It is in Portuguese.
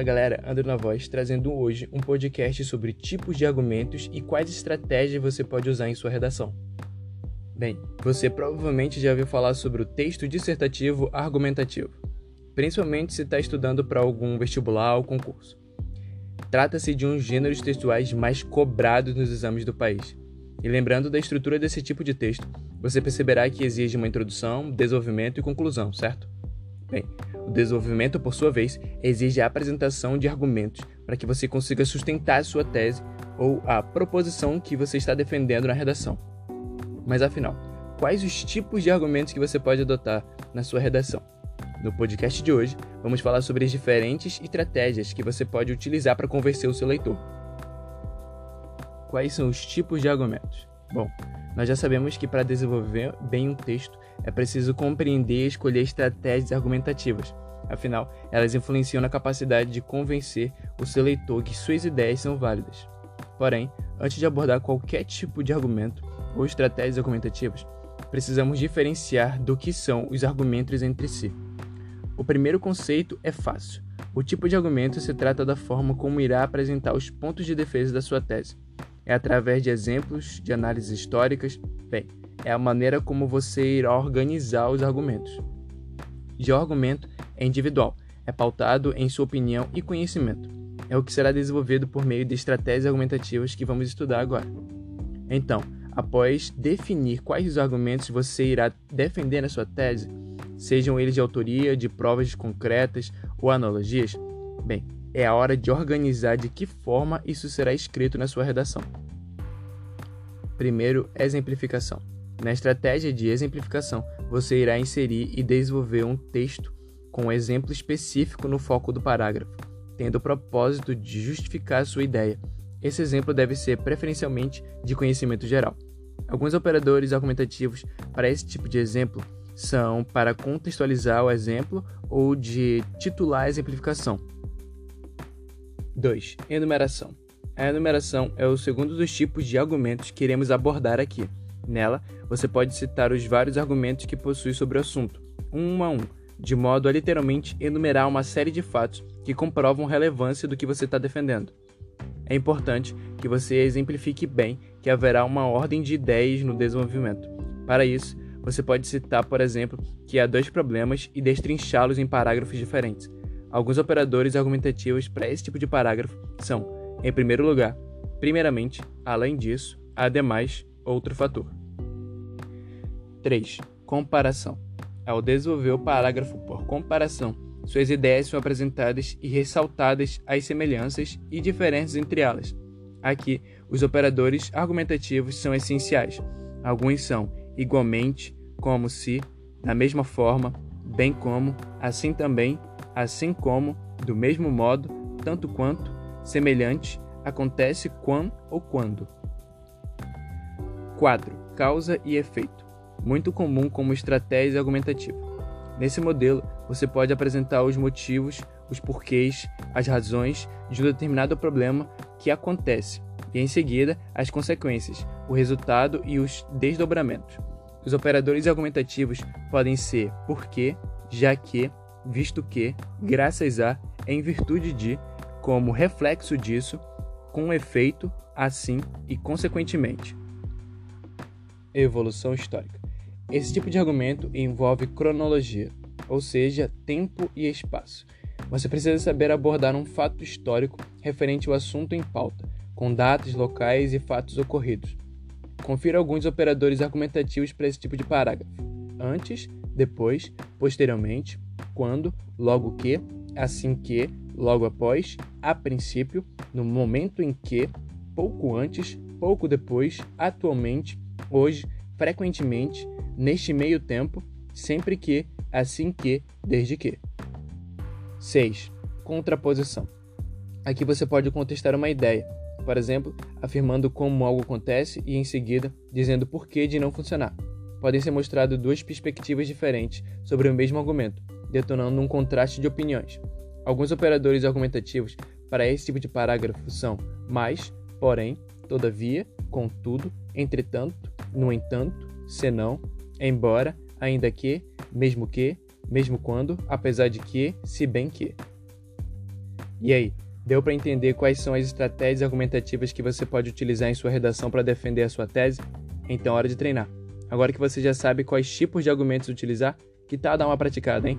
Fala galera, André na voz, trazendo hoje um podcast sobre tipos de argumentos e quais estratégias você pode usar em sua redação. Bem, você provavelmente já ouviu falar sobre o texto dissertativo argumentativo, principalmente se está estudando para algum vestibular ou concurso. Trata-se de um dos gêneros textuais mais cobrados nos exames do país. E lembrando da estrutura desse tipo de texto, você perceberá que exige uma introdução, desenvolvimento e conclusão, certo? Bem, o desenvolvimento, por sua vez, exige a apresentação de argumentos para que você consiga sustentar sua tese ou a proposição que você está defendendo na redação. Mas afinal, quais os tipos de argumentos que você pode adotar na sua redação? No podcast de hoje, vamos falar sobre as diferentes estratégias que você pode utilizar para convencer o seu leitor. Quais são os tipos de argumentos? Bom, nós já sabemos que para desenvolver bem um texto é preciso compreender e escolher estratégias argumentativas. Afinal, elas influenciam na capacidade de convencer o seu leitor que suas ideias são válidas. Porém, antes de abordar qualquer tipo de argumento ou estratégias argumentativas, precisamos diferenciar do que são os argumentos entre si. O primeiro conceito é fácil. O tipo de argumento se trata da forma como irá apresentar os pontos de defesa da sua tese. É através de exemplos, de análises históricas, bem, é a maneira como você irá organizar os argumentos. Já o argumento é individual, é pautado em sua opinião e conhecimento. É o que será desenvolvido por meio de estratégias argumentativas que vamos estudar agora. Então, após definir quais os argumentos você irá defender na sua tese, sejam eles de autoria, de provas concretas ou analogias, bem, é a hora de organizar de que forma isso será escrito na sua redação. Primeiro, exemplificação. Na estratégia de exemplificação, você irá inserir e desenvolver um texto com um exemplo específico no foco do parágrafo, tendo o propósito de justificar sua ideia. Esse exemplo deve ser preferencialmente de conhecimento geral. Alguns operadores argumentativos para esse tipo de exemplo são para contextualizar o exemplo ou de titular a exemplificação. 2. Enumeração. A enumeração é o segundo dos tipos de argumentos que iremos abordar aqui. Nela, você pode citar os vários argumentos que possui sobre o assunto, um a um, de modo a literalmente enumerar uma série de fatos que comprovam relevância do que você está defendendo. É importante que você exemplifique bem que haverá uma ordem de ideias no desenvolvimento. Para isso, você pode citar, por exemplo, que há dois problemas e destrinchá-los em parágrafos diferentes. Alguns operadores argumentativos para esse tipo de parágrafo são, em primeiro lugar, primeiramente, além disso, ademais, outro fator. 3. Comparação. Ao desenvolver o parágrafo por comparação, suas ideias são apresentadas e ressaltadas as semelhanças e diferenças entre elas. Aqui, os operadores argumentativos são essenciais. Alguns são igualmente, como se, da mesma forma, bem como, assim também, assim como, do mesmo modo, tanto quanto, semelhante, acontece quando ou quando. 4. Causa e efeito. Muito comum como estratégia argumentativa. Nesse modelo, você pode apresentar os motivos, os porquês, as razões de um determinado problema que acontece, e em seguida as consequências, o resultado e os desdobramentos. Os operadores argumentativos podem ser porque, já que, visto que, graças a, em virtude de, como reflexo disso, com efeito, assim e consequentemente. Evolução histórica. Esse tipo de argumento envolve cronologia, ou seja, tempo e espaço. Você precisa saber abordar um fato histórico referente ao assunto em pauta, com datas, locais e fatos ocorridos. Confira alguns operadores argumentativos para esse tipo de parágrafo: antes, depois, posteriormente, quando, logo que, assim que, logo após, a princípio, no momento em que, pouco antes, pouco depois, atualmente, hoje, frequentemente, neste meio tempo, sempre que, assim que, desde que. 6. Contraposição. Aqui você pode contestar uma ideia, por exemplo, afirmando como algo acontece e em seguida dizendo por que de não funcionar. Podem ser mostradas duas perspectivas diferentes sobre o mesmo argumento, detonando um contraste de opiniões. Alguns operadores argumentativos para esse tipo de parágrafo são mais, porém, todavia, contudo, entretanto, no entanto, senão, embora, ainda que, mesmo que, mesmo quando, apesar de que, se bem que. E aí, deu para entender quais são as estratégias argumentativas que você pode utilizar em sua redação para defender a sua tese? Então é hora de treinar. Agora que você já sabe quais tipos de argumentos utilizar, que tal dar uma praticada, hein?